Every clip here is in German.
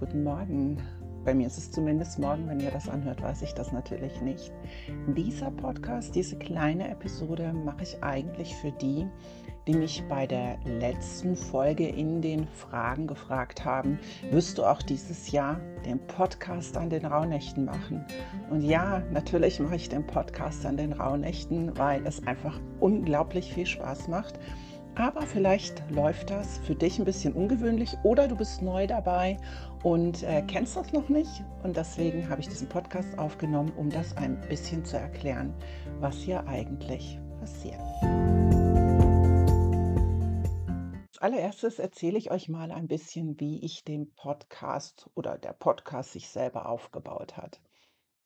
guten Morgen. Bei mir ist es zumindest morgen, wenn ihr das anhört, weiß ich das natürlich nicht. Dieser Podcast, diese kleine Episode mache ich eigentlich für die, die mich bei der letzten Folge in den Fragen gefragt haben, wirst du auch dieses Jahr den Podcast an den Rauhnächten machen? Und ja, natürlich mache ich den Podcast an den Rauhnächten, weil es einfach unglaublich viel Spaß macht. Aber vielleicht läuft das für dich ein bisschen ungewöhnlich oder du bist neu dabei und äh, kennst das noch nicht. Und deswegen habe ich diesen Podcast aufgenommen, um das ein bisschen zu erklären, was hier eigentlich passiert. Als allererstes erzähle ich euch mal ein bisschen, wie ich den Podcast oder der Podcast sich selber aufgebaut hat.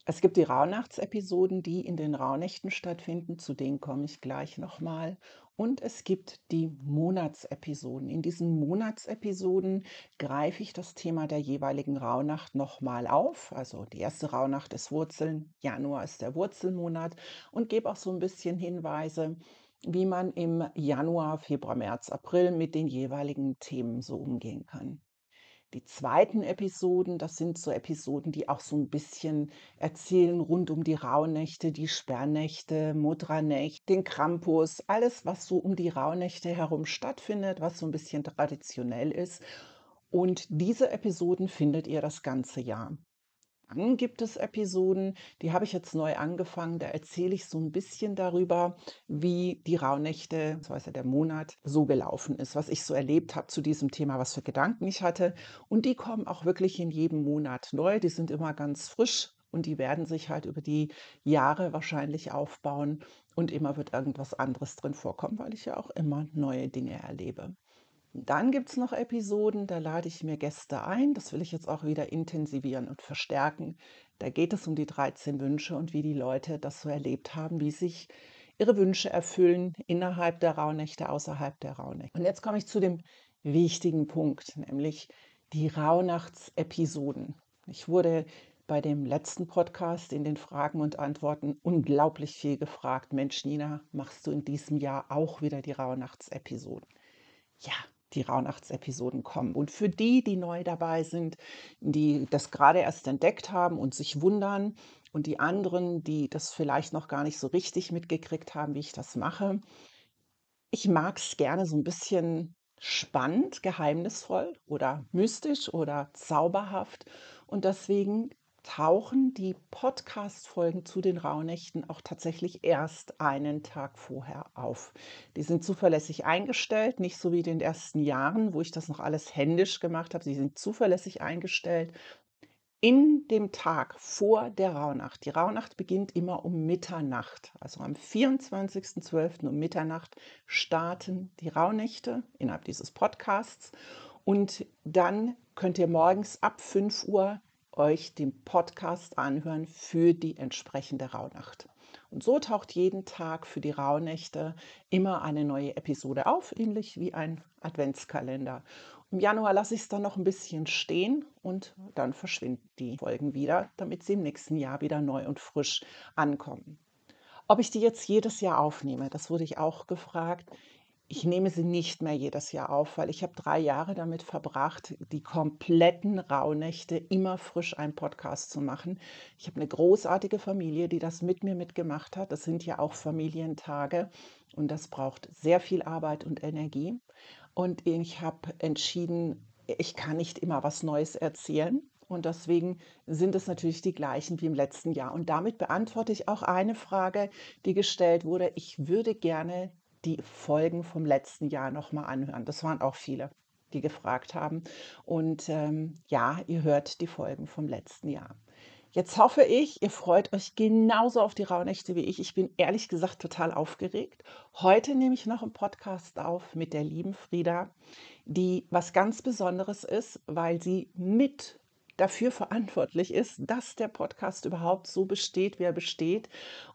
Es gibt die Rauhnachtsepisoden, die in den Rauhnächten stattfinden, zu denen komme ich gleich nochmal. Und es gibt die Monatsepisoden. In diesen Monatsepisoden greife ich das Thema der jeweiligen Rauhnacht nochmal auf. Also die erste Rauhnacht ist Wurzeln, Januar ist der Wurzelmonat und gebe auch so ein bisschen Hinweise, wie man im Januar, Februar, März, April mit den jeweiligen Themen so umgehen kann. Die zweiten Episoden, das sind so Episoden, die auch so ein bisschen erzählen rund um die Rauhnächte, die Sperrnächte, Mudranächte, den Krampus, alles, was so um die Rauhnächte herum stattfindet, was so ein bisschen traditionell ist. Und diese Episoden findet ihr das ganze Jahr. Dann gibt es Episoden, die habe ich jetzt neu angefangen. Da erzähle ich so ein bisschen darüber, wie die Rauhnächte, beziehungsweise der Monat, so gelaufen ist, was ich so erlebt habe zu diesem Thema, was für Gedanken ich hatte. Und die kommen auch wirklich in jedem Monat neu. Die sind immer ganz frisch und die werden sich halt über die Jahre wahrscheinlich aufbauen und immer wird irgendwas anderes drin vorkommen, weil ich ja auch immer neue Dinge erlebe. Dann gibt es noch Episoden, da lade ich mir Gäste ein. Das will ich jetzt auch wieder intensivieren und verstärken. Da geht es um die 13 Wünsche und wie die Leute das so erlebt haben, wie sich ihre Wünsche erfüllen innerhalb der Rauhnächte, außerhalb der Rauhnächte. Und jetzt komme ich zu dem wichtigen Punkt, nämlich die Rauhnachtsepisoden. Ich wurde bei dem letzten Podcast in den Fragen und Antworten unglaublich viel gefragt. Mensch, Nina, machst du in diesem Jahr auch wieder die Rauhnachtsepisoden? Ja, die Rauhnachtsepisoden kommen. Und für die, die neu dabei sind, die das gerade erst entdeckt haben und sich wundern, und die anderen, die das vielleicht noch gar nicht so richtig mitgekriegt haben, wie ich das mache, ich mag es gerne so ein bisschen spannend, geheimnisvoll oder mystisch oder zauberhaft. Und deswegen tauchen die Podcast-Folgen zu den Rauhnächten auch tatsächlich erst einen Tag vorher auf. Die sind zuverlässig eingestellt, nicht so wie in den ersten Jahren, wo ich das noch alles händisch gemacht habe. Sie sind zuverlässig eingestellt in dem Tag vor der Rauhnacht. Die Rauhnacht beginnt immer um Mitternacht. Also am 24.12. um Mitternacht starten die Rauhnächte innerhalb dieses Podcasts. Und dann könnt ihr morgens ab 5 Uhr euch den Podcast anhören für die entsprechende Rauhnacht. Und so taucht jeden Tag für die Rauhnächte immer eine neue Episode auf, ähnlich wie ein Adventskalender. Im Januar lasse ich es dann noch ein bisschen stehen und dann verschwinden die Folgen wieder, damit sie im nächsten Jahr wieder neu und frisch ankommen. Ob ich die jetzt jedes Jahr aufnehme, das wurde ich auch gefragt. Ich nehme sie nicht mehr jedes Jahr auf, weil ich habe drei Jahre damit verbracht, die kompletten Rauhnächte immer frisch einen Podcast zu machen. Ich habe eine großartige Familie, die das mit mir mitgemacht hat. Das sind ja auch Familientage und das braucht sehr viel Arbeit und Energie. Und ich habe entschieden, ich kann nicht immer was Neues erzählen. Und deswegen sind es natürlich die gleichen wie im letzten Jahr. Und damit beantworte ich auch eine Frage, die gestellt wurde. Ich würde gerne die Folgen vom letzten Jahr nochmal anhören. Das waren auch viele, die gefragt haben. Und ähm, ja, ihr hört die Folgen vom letzten Jahr. Jetzt hoffe ich, ihr freut euch genauso auf die Rauhnächte wie ich. Ich bin ehrlich gesagt total aufgeregt. Heute nehme ich noch einen Podcast auf mit der lieben Frieda, die was ganz Besonderes ist, weil sie mit dafür verantwortlich ist, dass der Podcast überhaupt so besteht, wie er besteht.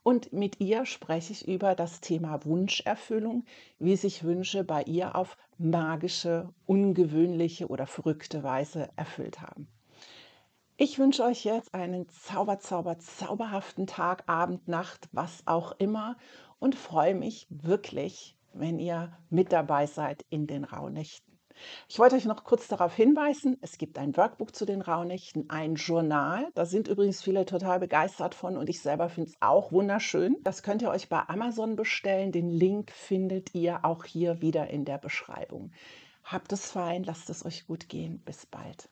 Und mit ihr spreche ich über das Thema Wunscherfüllung, wie sich Wünsche bei ihr auf magische, ungewöhnliche oder verrückte Weise erfüllt haben. Ich wünsche euch jetzt einen zauber, zauber, zauberhaften Tag, Abend, Nacht, was auch immer und freue mich wirklich, wenn ihr mit dabei seid in den Rauhnächten. Ich wollte euch noch kurz darauf hinweisen, es gibt ein Workbook zu den Rauhnächten, ein Journal. Da sind übrigens viele total begeistert von und ich selber finde es auch wunderschön. Das könnt ihr euch bei Amazon bestellen. Den Link findet ihr auch hier wieder in der Beschreibung. Habt es fein, lasst es euch gut gehen. Bis bald.